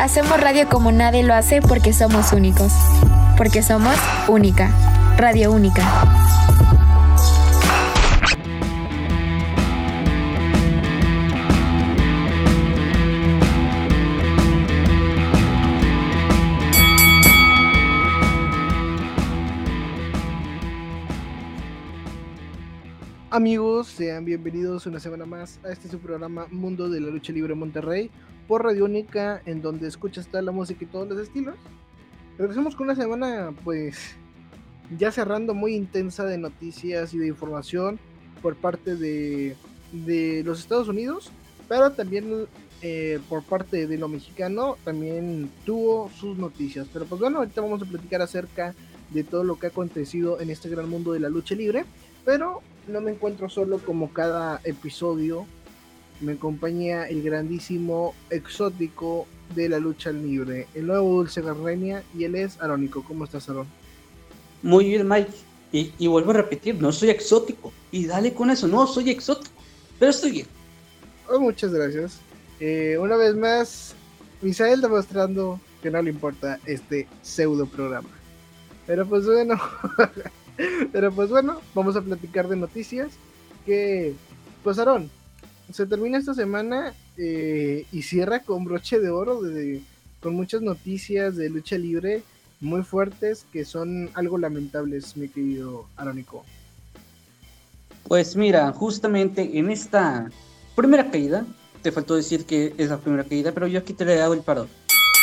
Hacemos radio como nadie lo hace porque somos únicos. Porque somos única. Radio única. Amigos, sean bienvenidos una semana más a este su programa Mundo de la Lucha Libre Monterrey por Radio Única, en donde escuchas toda la música y todos los estilos. Regresamos con una semana, pues, ya cerrando muy intensa de noticias y de información por parte de, de los Estados Unidos, pero también eh, por parte de lo mexicano también tuvo sus noticias. Pero pues bueno, ahorita vamos a platicar acerca de todo lo que ha acontecido en este gran mundo de la lucha libre. Pero no me encuentro solo como cada episodio. Me acompaña el grandísimo exótico de la lucha libre, el nuevo Dulce Garrenia, y él es Arónico. ¿Cómo estás, Arón? Muy bien, Mike. Y, vuelvo a repetir, no soy exótico. Y dale con eso, no soy exótico. Pero estoy bien. Oh, muchas gracias. Eh, una vez más, Misael demostrando que no le importa este pseudo programa. Pero pues bueno, Pero pues bueno, vamos a platicar de noticias. Que, pues Aarón, se termina esta semana eh, y cierra con broche de oro, de, con muchas noticias de lucha libre muy fuertes que son algo lamentables, mi querido Arónico. Pues mira, justamente en esta primera caída, te faltó decir que es la primera caída, pero yo aquí te le hago el paro.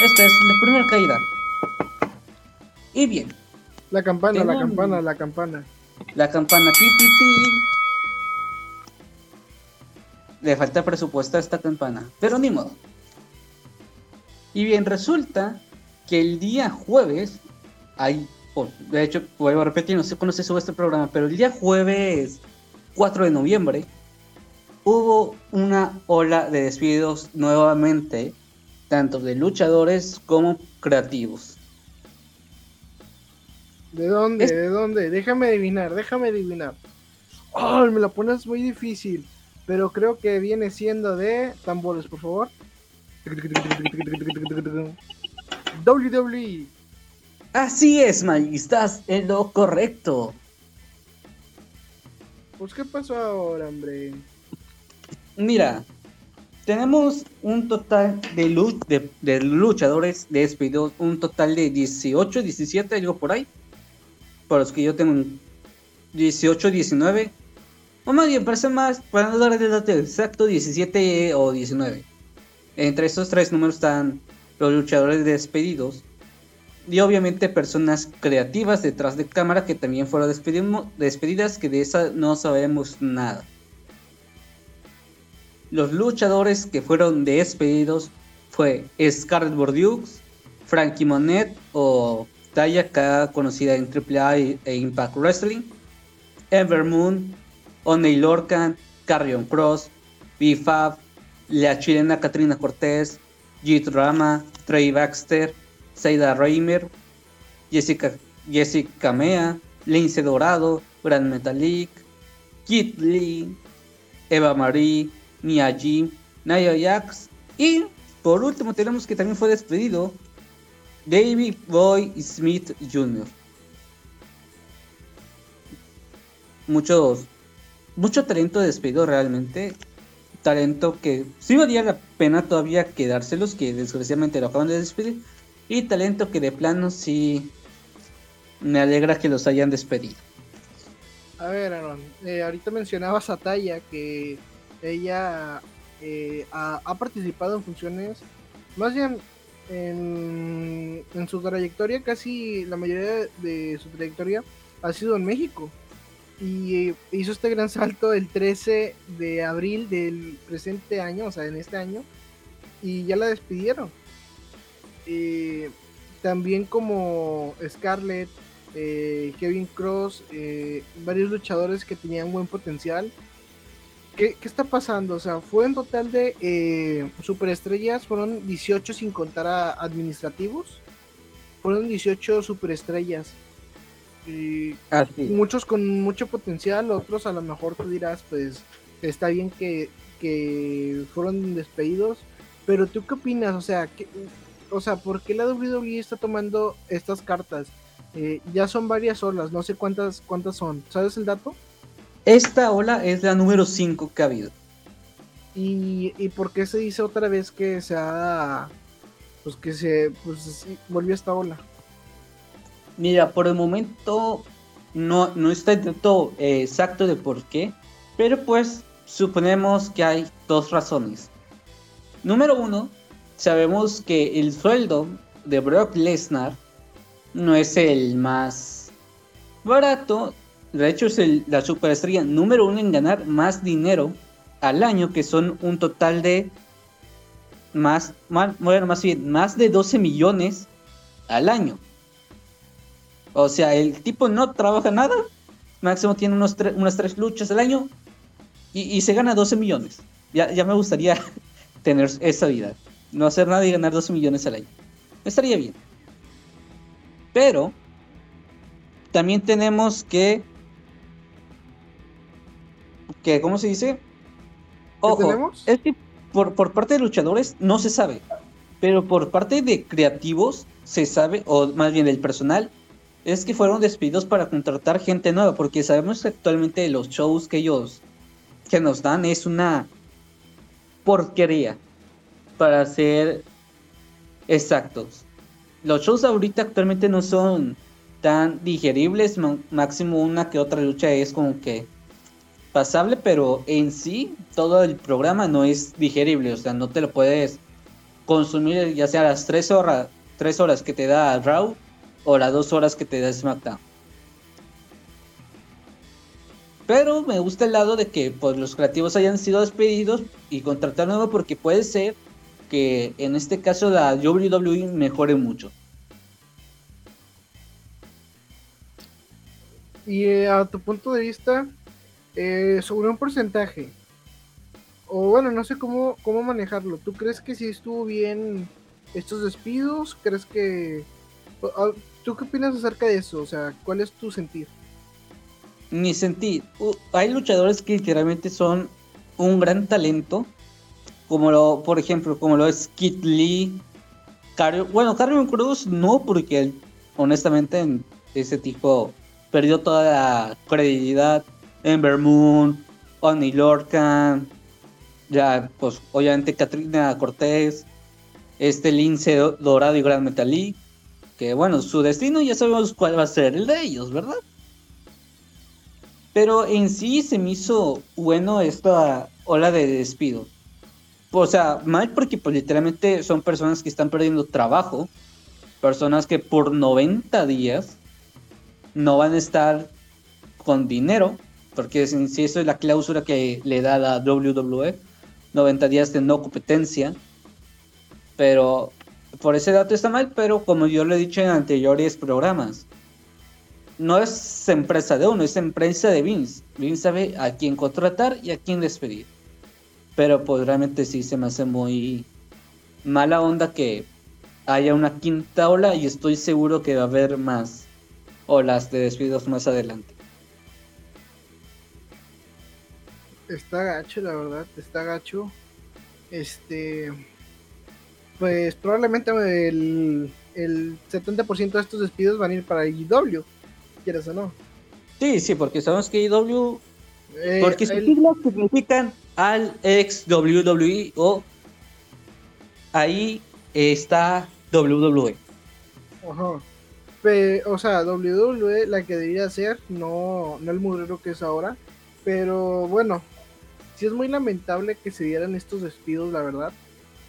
Esta es la primera caída. Y bien, la campana, la campana, la campana. La campana, pi, pi, pi. Le falta presupuesto a esta campana, pero ni modo. Y bien, resulta que el día jueves, hay, de hecho, vuelvo a repetir, no sé cuándo se sube este programa, pero el día jueves 4 de noviembre hubo una ola de despidos nuevamente, tanto de luchadores como creativos. ¿De dónde? ¿De dónde? Déjame adivinar, déjame adivinar. Oh, me la pones muy difícil. Pero creo que viene siendo de tambores, por favor. WWE. Así es, Mike, estás en lo correcto. Pues, ¿qué pasó ahora, hombre? Mira, tenemos un total de, de, de luchadores despidos, un total de 18, 17, algo por ahí para los que yo tengo 18, 19. O más bien, parece más, para no dar el dato exacto, 17 o 19. Entre estos tres números están los luchadores despedidos. Y obviamente personas creativas detrás de cámara que también fueron despedidas, que de esa no sabemos nada. Los luchadores que fueron despedidos fue Scarlett Bordeaux, Frankie Monet o talla acá conocida en AAA e Impact Wrestling, Ember Moon, Oney Lorcan, Carrion Cross, B-Fab, la chilena Katrina Cortés, Jit Rama, Trey Baxter, Saida Reimer, Jessica, Jessica Mea, Lince Dorado, Grand Metalik, Kit Lee, Eva Marie, Mia Jim, Naya Jax y por último tenemos que también fue despedido David Boy Smith Jr. Muchos, mucho talento despido realmente. Talento que sí valía la pena todavía quedárselos, que desgraciadamente lo acaban de despedir. Y talento que de plano sí me alegra que los hayan despedido. A ver, Aaron, eh, ahorita mencionabas a Taya que ella eh, ha, participado en funciones, más bien en, su trayectoria, casi la mayoría de su trayectoria ha sido en México. Y hizo este gran salto el 13 de abril del presente año, o sea, en este año, y ya la despidieron. También como Scarlett, eh, Kevin Cross, eh, varios luchadores que tenían buen potencial ¿Qué, está pasando? O sea, fue en total de eh, superestrellas, fueron 18 sin contar a administrativos. Fueron 18 superestrellas. Y muchos con mucho potencial, otros a lo mejor tú dirás, pues está bien que, que fueron despedidos, Pero tú qué opinas, o sea, ¿qué, o sea, ¿por qué la WWE está tomando estas cartas? Eh, ya son varias olas, no sé cuántas, cuántas son. ¿Sabes el dato? Esta ola es la número 5 que ha habido. ¿Y, ¿Y por qué se dice otra vez que se ha. Pues que se. Pues volvió esta ola? Mira, por el momento no, no está el dato eh, exacto de por qué. Pero pues suponemos que hay dos razones. Número uno, sabemos que el sueldo de Brock Lesnar no es el más barato. De hecho, es la superestrella número uno en ganar más dinero al año, que son un total de más, bueno, más bien, más de 12 millones al año. O sea, el tipo no trabaja nada, máximo tiene unos unas tres luchas al año y, se gana 12 millones. Ya, ya me gustaría tener esa vida, no hacer nada y ganar 12 millones al año. Estaría bien. Pero también tenemos que que ¿cómo se dice? Ojo, es que por, por parte de luchadores no se sabe, pero por parte de creativos se sabe, o más bien del personal, es que fueron despedidos para contratar gente nueva, porque sabemos que actualmente los shows que ellos que nos dan es una porquería, para ser exactos. Los shows ahorita actualmente no son tan digeribles, máximo una que otra lucha es como que pasable, pero en sí todo el programa no es digerible, o sea, no te lo puedes consumir ya sea las 3 horas, tres horas que te da Raw o las 2 horas que te da SmackDown. Pero me gusta el lado de que pues, los creativos hayan sido despedidos y contratar nuevo porque puede ser que en este caso la WWE mejore mucho. Y eh, a tu punto de vista, eh, sobre un porcentaje, o bueno, no sé cómo, cómo manejarlo, ¿tú crees que si estuvo bien estos despidos? ¿Crees que... ¿Tú qué opinas acerca de eso? O sea, ¿cuál es tu sentir? Mi sentir, hay luchadores que literalmente son un gran talento, como lo, por ejemplo, como lo es Kit Lee, bueno, Carmen Cruz no, porque honestamente ese tipo perdió toda la credibilidad. Ember Moon, Oni Lorcan, ya, pues obviamente Katrina Cortés, este lince dorado y Gran Metalí, que bueno, su destino ya sabemos cuál va a ser el de ellos, ¿verdad? Pero en sí se me hizo bueno esta ola de despido. O sea, mal porque pues literalmente son personas que están perdiendo trabajo, personas que por 90 días no van a estar con dinero, porque si eso es la cláusula que le da la WWE, 90 días de no competencia. Pero por ese dato está mal, pero como yo lo he dicho en anteriores programas, no es empresa de uno, es empresa de Vince. Vince sabe a quién contratar y a quién despedir. Pero pues realmente sí se me hace muy mala onda que haya una quinta ola y estoy seguro que va a haber más olas de despidos más adelante. Está gacho, la verdad, está gacho. Este, pues probablemente el, el 70% de estos despidos van a ir para IW, quieras o no. Sí, sí, porque sabemos que IW, eh, porque sus siglas significan al ex WWE o ahí está WWE. Ajá o sea, WWE la que debería ser, no, no el murero que es ahora. Pero bueno, sí es muy lamentable que se dieran estos despidos, la verdad.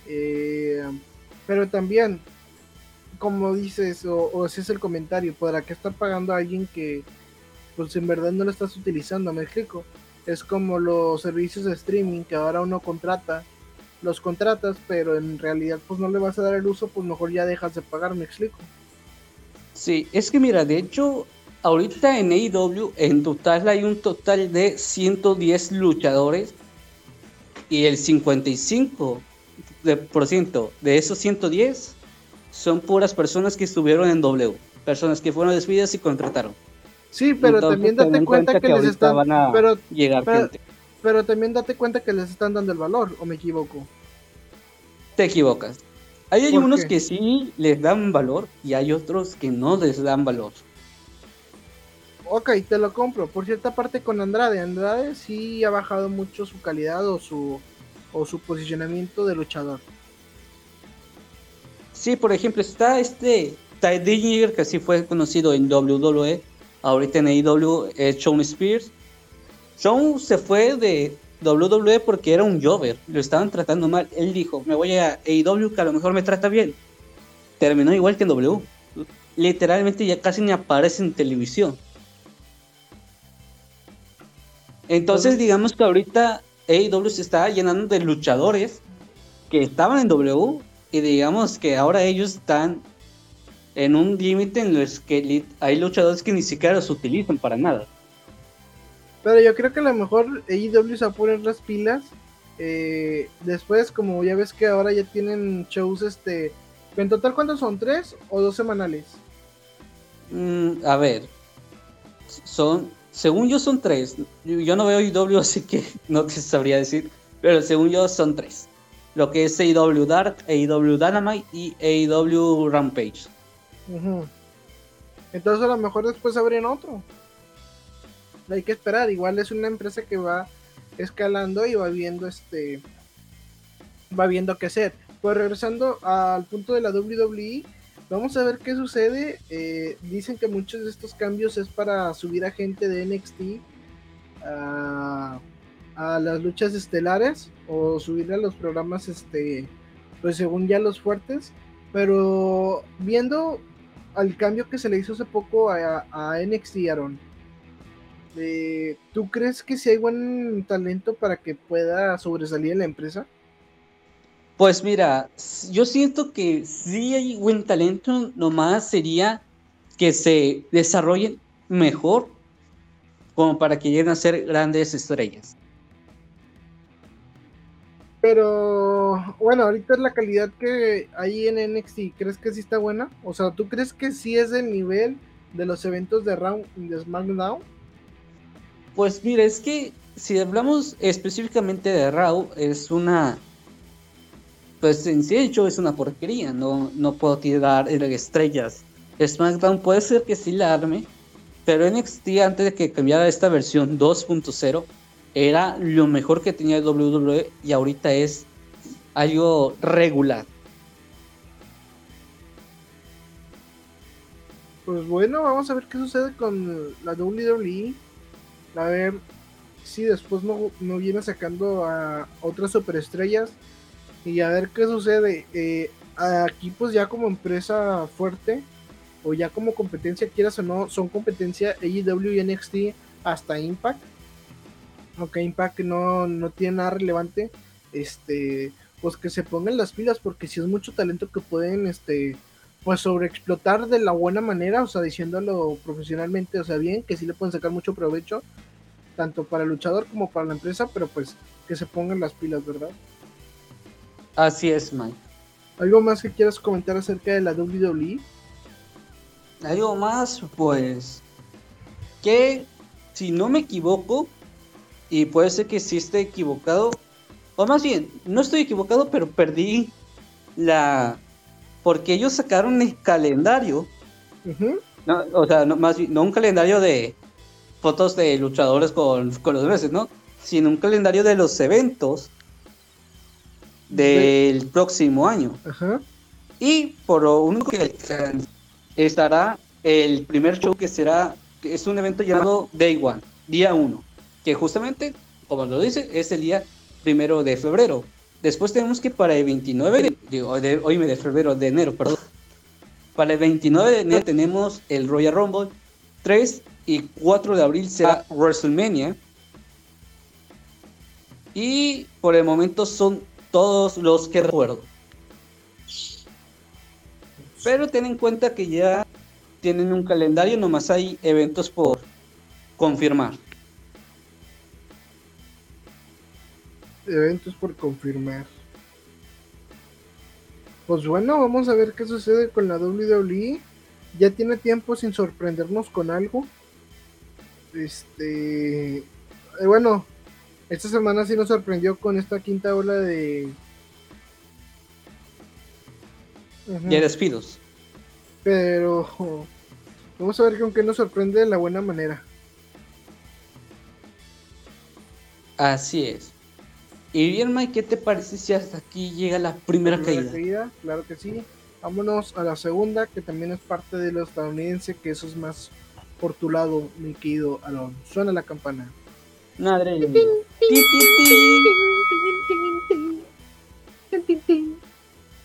Eh, pero también, como dices, o, o el comentario, ¿podrá que estar pagando a alguien que pues en verdad no lo estás utilizando? Me explico. Es como los servicios de streaming que ahora uno contrata, los contratas, pero en realidad pues no le vas a dar el uso, pues mejor ya dejas de pagar, me explico. Sí, es que mira, de hecho, ahorita en AEW en total hay un total de 110 luchadores y el 55% de, por ciento de esos 110 son puras personas que estuvieron en W, personas que fueron despedidas y contrataron. Sí, pero también date cuenta, que, les están pero, llegar pero, pero también date cuenta que les están dando el valor, o me equivoco. te equivocas. Hay, hay unos que sí les dan valor y hay otros que no les dan valor. Ok, te lo compro. Por cierta parte con Andrade. Andrade sí ha bajado mucho su calidad o su, o su posicionamiento de luchador. Sí, por ejemplo, está este Ty Dillinger, que así fue conocido en WWE, ahorita en AEW es Shawn Spears. Shawn se fue de WWE porque era un Jover, lo estaban tratando mal. Él dijo, me voy a AEW que a lo mejor me trata bien. Terminó igual que en W. Literalmente ya casi ni aparece en televisión. Entonces digamos que ahorita AEW se está llenando de luchadores que estaban en W y digamos que ahora ellos están en un límite en los que hay luchadores que ni siquiera los utilizan para nada. Pero yo creo que a lo mejor AEW se va las pilas. Eh, después, como ya ves que ahora ya tienen shows, este. ¿En total cuántos son? ¿Tres o dos semanales? Mm, a ver. Son. Según yo son tres. Yo no veo AEW, así que no te sabría decir. Pero según yo son tres. Lo que es AEW Dark, AEW Dynamite y AEW Rampage. Entonces a lo mejor después abren otro. Hay que esperar. Igual es una empresa que va escalando y va viendo este. Va viendo qué hacer. Pues regresando al punto de la WWE. Vamos a ver qué sucede. Eh, dicen que muchos de estos cambios es para subir a gente de NXT a, las luchas estelares o subir a los programas, este, pues según ya los fuertes. Pero viendo al cambio que se le hizo hace poco a, a NXT, Aaron. Eh, ¿Tú crees que si hay buen talento para que pueda sobresalir en la empresa? Pues mira, yo siento que sí hay buen talento, nomás sería que se desarrollen mejor como para que lleguen a ser grandes estrellas. Pero bueno, ahorita la calidad que hay en NXT, ¿crees que sí está buena? O sea, ¿tú crees que sí es del nivel de los eventos de Round de SmackDown? Pues mira, es que si hablamos específicamente de Raw, es una. Pues en sí hecho es una porquería, no, no puedo tirar estrellas. SmackDown puede ser que sí la arme, pero NXT antes de que cambiara esta versión 2.0 era lo mejor que tenía WWE y ahorita es algo regular. Pues bueno, vamos a ver qué sucede con la WWE. A ver si después no, viene sacando a otras superestrellas. Y a ver qué sucede. Eh, aquí pues ya como empresa fuerte o ya como competencia, quieras o no, son competencia AEW y NXT hasta Impact aunque Impact no, no tiene nada relevante, este, pues que se pongan las pilas, porque si es mucho talento que pueden, este, pues sobreexplotar de la buena manera, o sea, diciéndolo profesionalmente, o sea, bien, que sí le pueden sacar mucho provecho, tanto para el luchador como para la empresa, pero pues que se pongan las pilas, ¿verdad? Así es, Mike. ¿Algo más que quieras comentar acerca de la WWE? Algo más, pues, que si no me equivoco, y puede ser que sí esté equivocado. O más bien, no estoy equivocado, pero perdí la... Porque ellos sacaron el calendario. o sea, no, más no un calendario de fotos de luchadores con, los meses, ¿no? Sino un calendario de los eventos del próximo año. Y por lo único que estará el primer show que será, es un evento llamado Day One, día 1 que justamente, como lo dice, es el día primero de febrero. Después tenemos que para el 29 de, digo, de, hoy de febrero, de enero, perdón. Para el 29 de enero tenemos el Royal Rumble. 3 y 4 de abril será WrestleMania. Y por el momento son todos los que recuerdo. Pero ten en cuenta que ya tienen un calendario, nomás hay eventos por confirmar. eventos por confirmar. Pues bueno, vamos a ver qué sucede con la WWE. Ya tiene tiempo sin sorprendernos con algo. Este. Eh, bueno, esta semana sí nos sorprendió con esta quinta ola de. y hay despidos. Pero vamos a ver con qué nos sorprende de la buena manera. Así es. Y bien, Mike, ¿qué te parece si hasta aquí llega la primera, caída? Claro que sí. Vámonos a la segunda, que también es parte de lo estadounidense, que eso es más por tu lado, mi querido Aaron. Suena la campana. Madre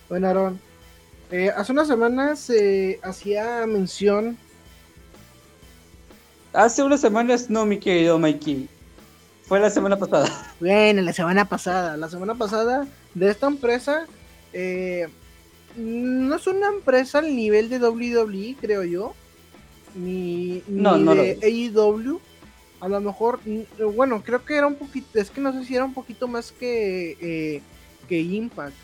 Bueno, Aaron, eh, hace unas semanas se hacía mención. Hace unas semanas no, mi querido Mikey. Fue la semana pasada. Bueno, la semana pasada. La semana pasada de esta empresa. Eh, no es una empresa al nivel de WWE, creo yo. Ni, de AEW. A lo mejor, bueno, creo que era un poquito. Es que no sé si era un poquito más que, eh, que Impact.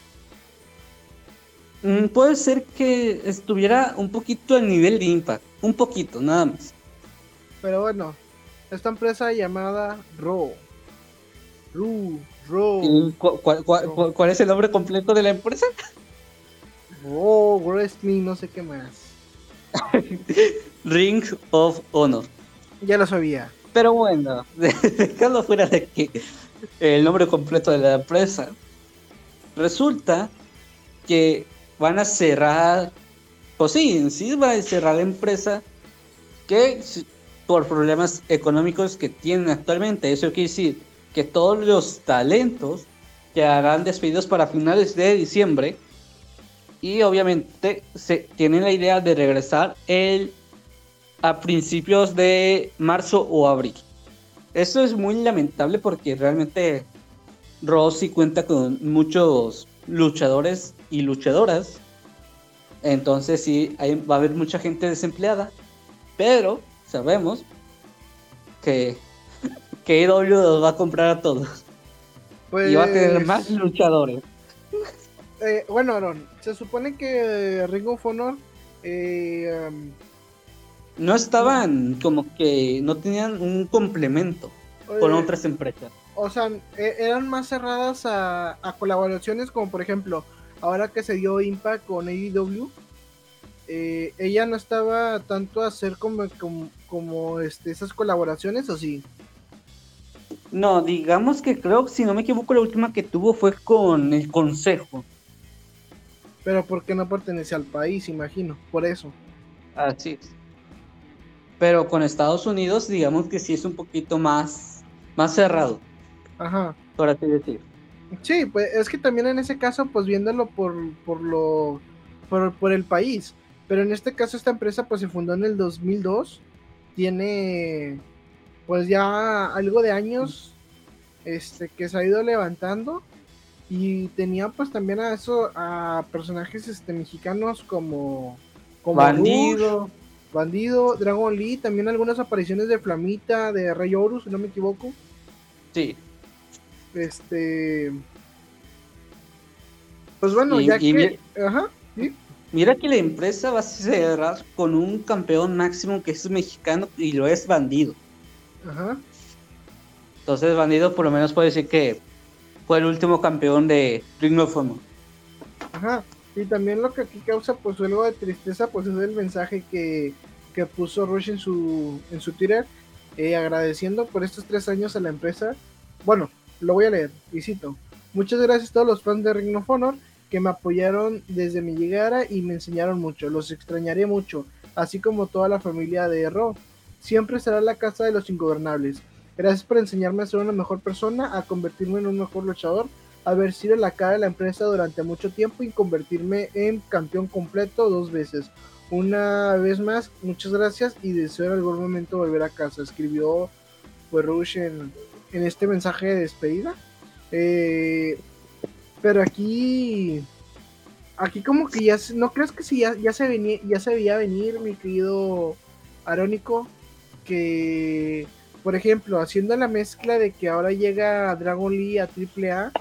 Mm, puede ser que estuviera un poquito al nivel de Impact. Un poquito, nada más. Pero bueno, esta empresa llamada Raw. Raw. Raw. ¿Cuál, es el nombre completo de la empresa? Raw Wrestling, no sé qué más. Ring of Honor. Ya lo sabía. Pero bueno, dejando fuera de que el nombre completo de la empresa, resulta que van a cerrar, pues sí, sí va a cerrar la empresa que por problemas económicos que tienen actualmente. Eso quiere decir que todos los talentos que harán despedidos para finales de diciembre y obviamente se tienen la idea de regresar el, a principios de marzo o abril. Eso es muy lamentable porque realmente Rossi cuenta con muchos luchadores y luchadoras. Entonces sí, va a haber mucha gente desempleada. Pero sabemos que, que IW los va a comprar a todos. Y va a tener pues, más luchadores. Eh, bueno, Aaron, se supone que Ring of Honor eh, um, no estaban como que no tenían un complemento con otras empresas. O sea, e, eran más cerradas a, a, colaboraciones como por ejemplo, ahora que se dio Impact con AEW, eh, ella no estaba tanto a hacer como, como, este, esas colaboraciones, ¿o sí? No, digamos que creo, si no me equivoco, la última que tuvo fue con el Consejo. Pero porque no pertenece al país, imagino, por eso. Así es. Pero con Estados Unidos, digamos que sí es un poquito más, más cerrado. Ajá. Por así decir. Sí, pues es que también en ese caso, pues viéndolo por, por lo, por, por el país, pero en este caso esta empresa pues se fundó en el 2002. Tiene pues ya algo de años este que se ha ido levantando y tenía pues también a eso a personajes este mexicanos como como Bandido, Bandido, Dragon Lee, también algunas apariciones de Flamita, de Rey Horus, si no me equivoco. Sí. Este pues bueno, ya que ajá, ¿sí? Mira que la empresa va a cerrar con un campeón máximo que es mexicano y lo es bandido. Ajá. Entonces bandido por lo menos puede decir que fue el último campeón de Ring of Honor. Ajá. Y también lo que aquí causa pues algo de tristeza pues es el mensaje que, que puso Rush en su, en su Twitter eh, agradeciendo por estos tres años a la empresa. Bueno, lo voy a leer y cito. Muchas gracias a todos los fans de Ring of Honor que me apoyaron desde mi llegada y me enseñaron mucho. Los extrañaré mucho, así como toda la familia de Ro. Siempre será la casa de los ingobernables. Gracias por enseñarme a ser una mejor persona, a convertirme en un mejor luchador, haber sido la cara de la empresa durante mucho tiempo y convertirme en campeón completo dos veces. Una vez más, muchas gracias y deseo en algún momento volver a casa. Escribió pues, Rush en, en este mensaje de despedida. Eh, pero aquí. Aquí como que ya. ¿No crees que si ya, ya, se venía, ya se veía venir, mi querido Arónico? Que. Por ejemplo, haciendo la mezcla de que ahora llega Dragon Lee a AAA.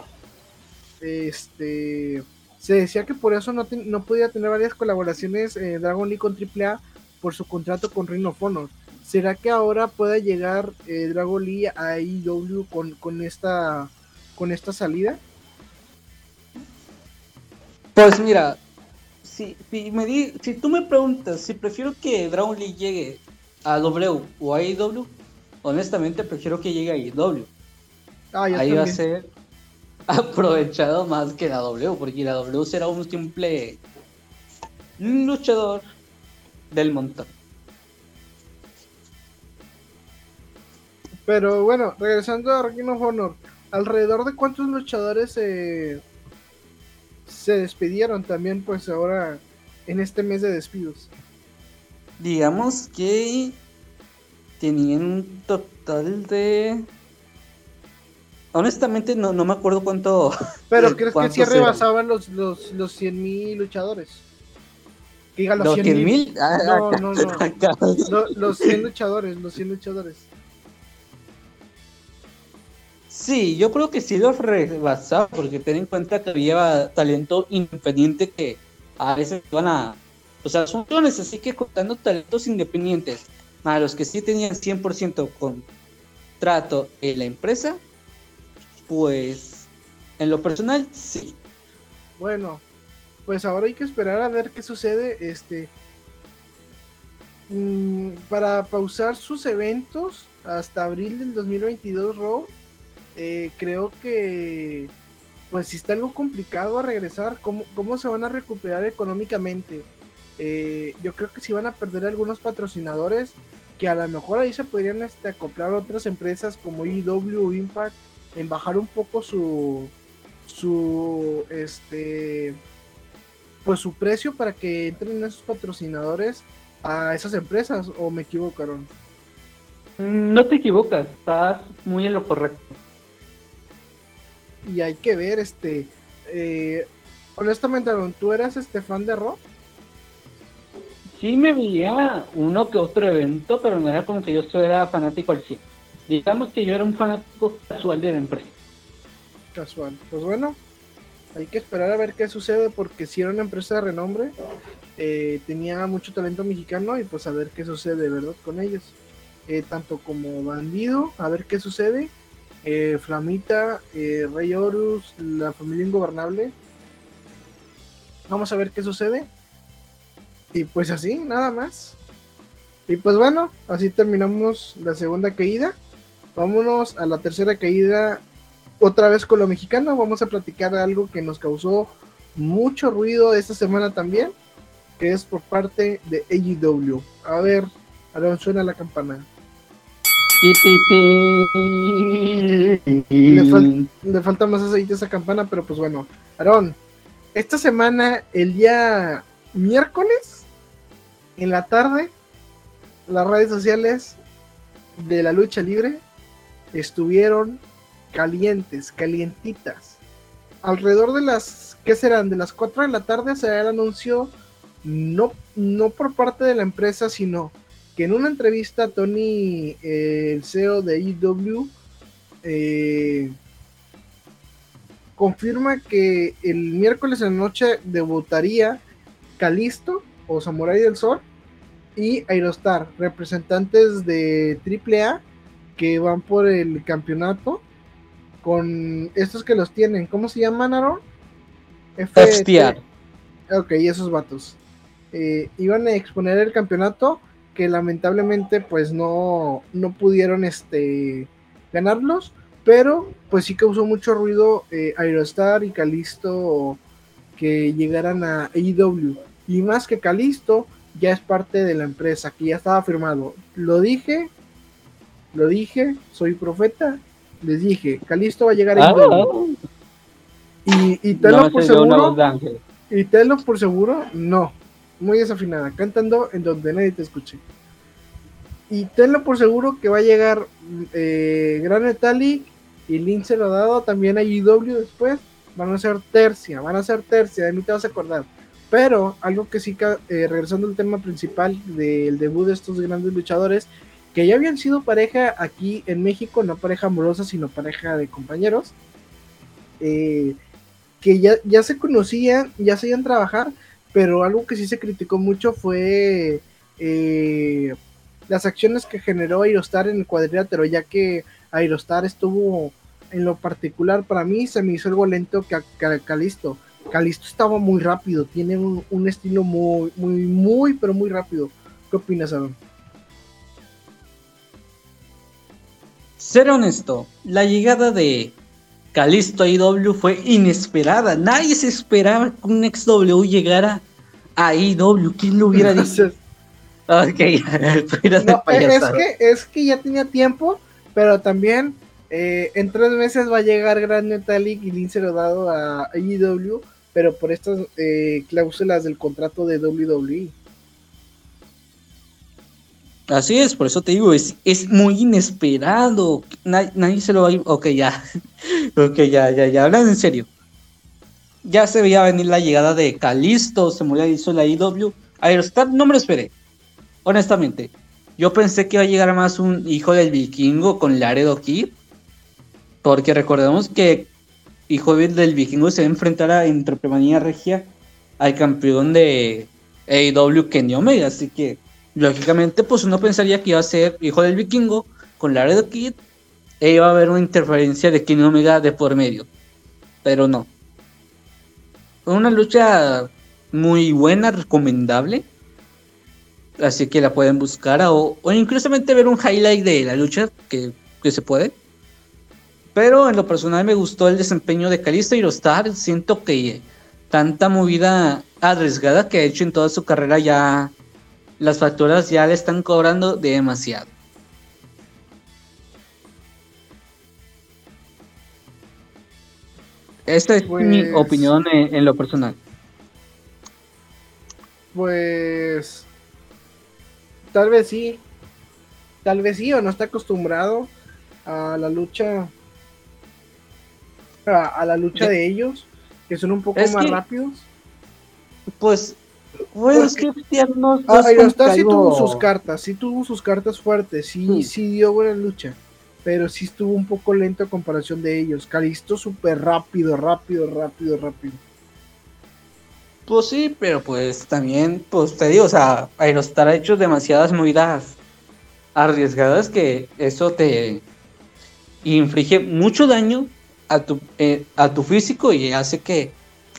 Este. Se decía que por eso no, no podía tener varias colaboraciones eh, Dragon Lee con AAA por su contrato con Reino of Honor. ¿Será que ahora pueda llegar eh, Dragon Lee a IW con, con, esta, con esta salida? Pues mira, si, si, me di, si tú me preguntas si prefiero que Dragon League llegue a W o a AEW, honestamente prefiero que llegue a AEW. Ah, Ahí va a ser aprovechado más que la W, porque la W será un simple luchador del montón. Pero bueno, regresando a Ring of Honor, alrededor de cuántos luchadores se despidieron también, pues ahora en este mes de despidos. Digamos que tenían un total de. Honestamente, no, no me acuerdo cuánto. Pero crees que sí rebasaban los, los, los 100 mil luchadores. Que diga los, 100 mil. Ah, no, no, no. los 100 luchadores, los 100 luchadores. Sí, yo creo que sí los rebasaba, porque ten en cuenta que había talento independiente que a veces van a. O sea, son clones, así que contando talentos independientes, a los que sí tenían 100% contrato en la empresa, pues en lo personal, sí. Bueno, pues ahora hay que esperar a ver qué sucede. Este. Mm, para pausar sus eventos hasta abril del 2022, Raw eh, creo que pues si está algo complicado a regresar, ¿cómo, cómo se van a recuperar económicamente? Eh, yo creo que si van a perder algunos patrocinadores que a lo mejor ahí se podrían este, acoplar otras empresas como IW Impact en bajar un poco su su este pues su precio para que entren esos patrocinadores a esas empresas o me equivocaron no te equivocas estás muy en lo correcto y hay que ver, este, eh, honestamente, ¿tú eras este fan de rock? Sí me veía uno que otro evento, pero no era como que yo era fanático al 100. Digamos que yo era un fanático casual de la empresa. Casual. Pues bueno, hay que esperar a ver qué sucede porque si era una empresa de renombre, eh, tenía mucho talento mexicano y pues a ver qué sucede, ¿verdad? Con ellos. Eh, tanto como bandido, a ver qué sucede eh, Flamita, Rey Horus, la familia ingobernable. Vamos a ver qué sucede. Y pues así, nada más. Y pues bueno, así terminamos la segunda caída. Vámonos a la tercera caída, otra vez con lo mexicano. Vamos a platicar de algo que nos causó mucho ruido esta semana también, que es por parte de AEW. A ver, ahora suena la campana. Le, falta más aceite a esa campana, pero pues bueno. Aarón, esta semana, el día miércoles, en la tarde, las redes sociales de la lucha libre estuvieron calientes, calientitas. Alrededor de las, ¿qué serán? De las 4 de la tarde se da el anuncio, no, no por parte de la empresa, sino en una entrevista Tony, eh, el CEO de IW, e eh, confirma que el miércoles en la noche debutaría Calisto o Samurai del Sol y Aerostar, representantes de AAA que van por el campeonato con estos que los tienen. ¿Cómo se llaman, Aaron? FTR. Ok, esos vatos. Eh, iban a exponer el campeonato que lamentablemente pues no, no pudieron este, ganarlos, pero pues sí causó mucho ruido eh, Aerostar y Calisto que llegaran a AEW. Y más que Calisto ya es parte de la empresa, que ya estaba firmado. Lo dije, lo dije, soy profeta, les dije, Calisto va a llegar a AEW. Y, y tenlo por seguro. Y tenlo por seguro, no muy desafinada, cantando en donde nadie te escuche. Y tenlo por seguro que va a llegar eh, Gran Metallic y Lince lo dado también a IW después. Van a ser tercia, van a ser tercia, de mí te vas a acordar. Pero algo que sí, eh, regresando al tema principal del debut de estos grandes luchadores, que ya habían sido pareja aquí en México, no pareja amorosa, sino pareja de compañeros, eh, que ya, ya se conocían, ya se trabajar, pero algo que sí se criticó mucho fue eh, las acciones que generó Aerostar en el cuadrilátero, ya que Aerostar estuvo en lo particular para mí se me hizo algo lento que, Calisto. Calisto estaba muy rápido, tiene un, un estilo muy, muy, muy, pero muy rápido. ¿Qué opinas, Aaron? Ser honesto, la llegada de Calisto a IW fue inesperada. Nadie se esperaba que un XW llegara a IW. ¿Quién lo hubiera dicho? ok, no, es, que, es que ya tenía tiempo, pero también eh, en tres meses va a llegar Grand Metallic y Lince dado a IW, pero por estas eh, cláusulas del contrato de WWE. Así es, por eso te digo, es, es muy inesperado. Nadie, se lo va a... Ok, ya. ok, ya, ya, ya. Hablan en serio. Ya se veía venir la llegada de Calisto, se murió hizo la IW. Aerostar no me lo esperé. Honestamente. Yo pensé que iba a llegar más un hijo del vikingo con Laredo Kid. Porque recordemos que hijo del vikingo se va a enfrentar a Entrepremanía Regia al campeón de AEW Kenny Omega. Así que lógicamente, pues uno pensaría que iba a ser hijo del vikingo con Laredo Kid e iba a haber una interferencia de Kenny Omega de por medio. Pero no. Una lucha muy buena, recomendable. Así que la pueden buscar o, o incluso ver un highlight de la lucha que, se puede. Pero en lo personal me gustó el desempeño de Calisto y Rostar. Siento que tanta movida arriesgada que ha hecho en toda su carrera ya las facturas ya le están cobrando demasiado. Esta es mi pues opinión en, lo personal. Pues tal vez sí, tal vez sí o no está acostumbrado a la lucha, a, la lucha de ellos, que son un poco más rápidos. Pues pues que tiernos. Ah, sí tuvo sus cartas, sí tuvo sus cartas fuertes, sí, sí dio buena lucha. Pero sí estuvo un poco lento a comparación de ellos. Calisto súper rápido, rápido, rápido, rápido. Pues sí, pero pues también, pues te digo, o sea, Aerostar ha hecho demasiadas movidas arriesgadas que eso te inflige mucho daño a tu, eh, a tu físico y hace que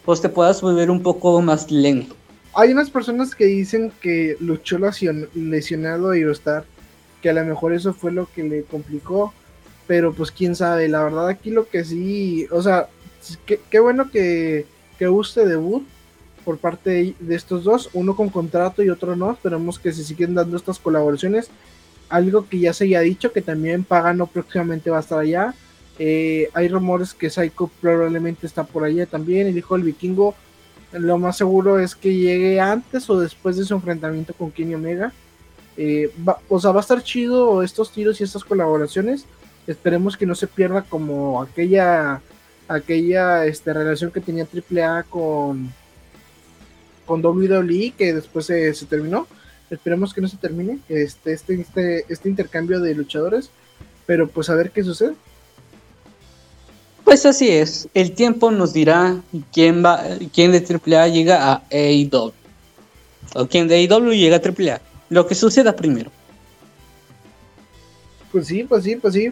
pues te puedas volver un poco más lento. Hay unas personas que dicen que luchó lesionado a Aerostar, que a lo mejor eso fue lo que le complicó, pero pues quién sabe, la verdad aquí lo que sí, o sea, qué, bueno que, que guste debut por parte de, estos dos, uno con contrato y otro no, esperemos que se siguen dando estas colaboraciones, algo que ya se haya dicho, que también Pagano próximamente va a estar allá, eh, hay rumores que Psycho probablemente está por allá también, el hijo del vikingo lo más seguro es que llegue antes o después de su enfrentamiento con Kenny Omega. Eh, o sea, va a estar chido estos tiros y estas colaboraciones. Esperemos que no se pierda como aquella aquella este, relación que tenía AAA con con WWE que después se, terminó. Esperemos que no se termine este, este, este, este intercambio de luchadores. Pero pues a ver qué sucede. Pues así es, el tiempo nos dirá quién va, quién de AAA llega a AEW. O quién de AEW llega a AAA. Lo que suceda primero. Pues sí, pues sí, pues sí.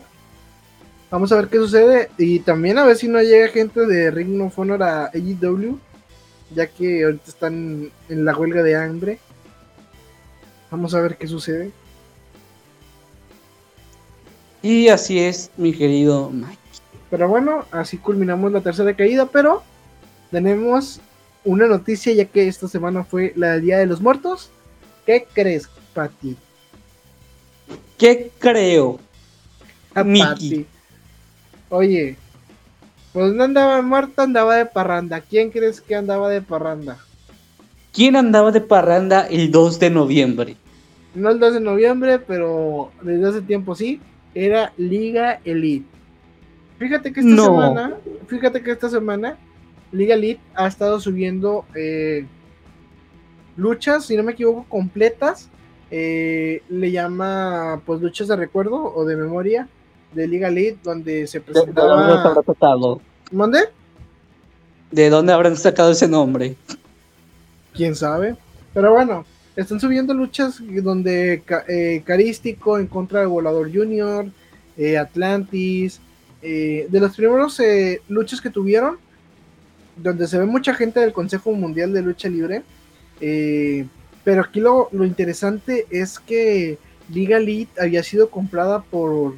Vamos a ver qué sucede. Y también a ver si no llega gente de Ring of Honor a AEW. Ya que ahorita están en la huelga de hambre. Vamos a ver qué sucede. Y así es, mi querido Mike. Pero bueno, así culminamos la tercera caída, pero tenemos una noticia ya que esta semana fue la del Día de los Muertos. ¿Qué crees, Pati? ¿Qué creo? A Pati. Oye, pues no andaba muerto, andaba de parranda. ¿Quién crees que andaba de parranda? ¿Quién andaba de parranda el 2 de noviembre? No el 2 de noviembre, pero desde hace tiempo sí. Era Liga Elite. Fíjate que esta semana, fíjate que esta semana Liga Elite ha estado subiendo eh, luchas, si no me equivoco, completas. Eh, le llama pues luchas de recuerdo o de memoria de Liga Elite donde se presentaba. ¿De dónde sacado? ¿Mande? ¿De dónde habrán sacado ese nombre? Quién sabe. Pero bueno, están subiendo luchas donde eh, Carístico en contra de Volador Junior, Atlantis, eh, de los primeros eh, luchas que tuvieron, donde se ve mucha gente del Consejo Mundial de Lucha Libre. Eh, pero aquí lo, lo, interesante es que Liga Elite había sido comprada por,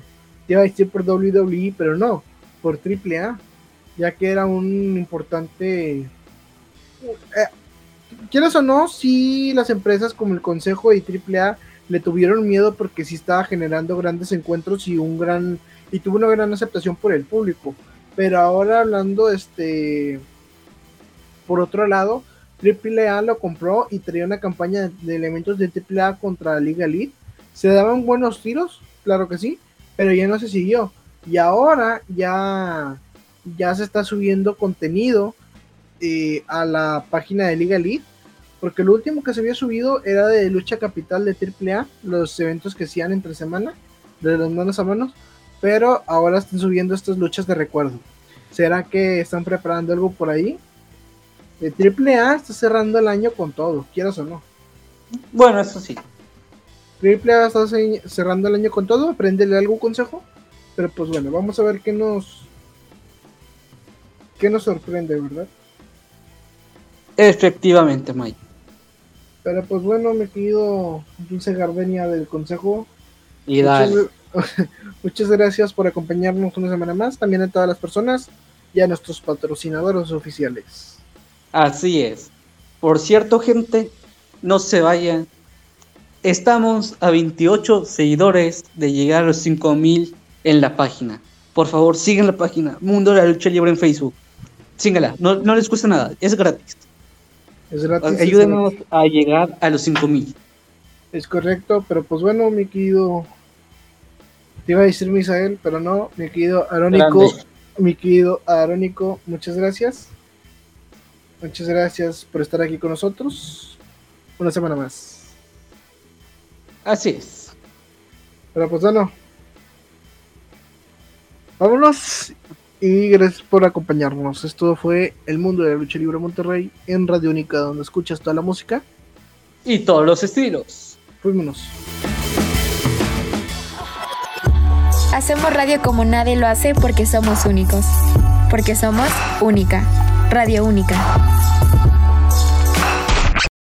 iba a decir por WWE, pero no, por AAA, ya que era un importante... Eh, quieras o no, si las empresas como el Consejo y AAA le tuvieron miedo porque sí estaba generando grandes encuentros y un gran y tuvo una gran aceptación por el público. Pero ahora hablando este por otro lado, AAA lo compró y traía una campaña de elementos de AAA contra Liga Elite. Se daban buenos tiros, claro que sí, pero ya no se siguió. Y ahora ya, ya se está subiendo contenido eh, a la página de Liga Elite. Porque lo último que se había subido era de lucha capital de AAA, los eventos que hacían entre semana, de las manos a manos. Pero ahora están subiendo estas luchas de recuerdo. ¿Será que están preparando algo por ahí? De AAA está cerrando el año con todo, quieras o no. Bueno, eso sí. AAA está cerrando el año con todo, apréndele algún consejo. Pero pues bueno, vamos a ver qué nos. qué nos sorprende, ¿verdad? Efectivamente, Mike. Pero pues bueno, me querido Dulce Gardenia del Consejo. Y muchas, muchas gracias por acompañarnos una semana más. También a todas las personas y a nuestros patrocinadores oficiales. Así es. Por cierto, gente, no se vayan. Estamos a 28 seguidores de llegar a los 5000 en la página. Por favor, sigan la página Mundo de la Lucha Libre en Facebook. Síganla, no, no les cuesta nada, es gratis. Es gratis. Ayúdenos a llegar a los 5000. Es correcto, pero pues bueno, mi querido. Te iba a decir Misael, pero no, mi querido Arónico. Mi querido Arónico, muchas gracias. Muchas gracias por estar aquí con nosotros. Una semana más. Así es. Pero pues bueno. Vámonos y gracias por acompañarnos. Esto fue El Mundo de la Lucha Libre Monterrey en Radio Única, donde escuchas toda la música. Y todos los estilos. Fuímonos. Hacemos radio como nadie lo hace porque somos únicos. Porque somos única. Radio Única.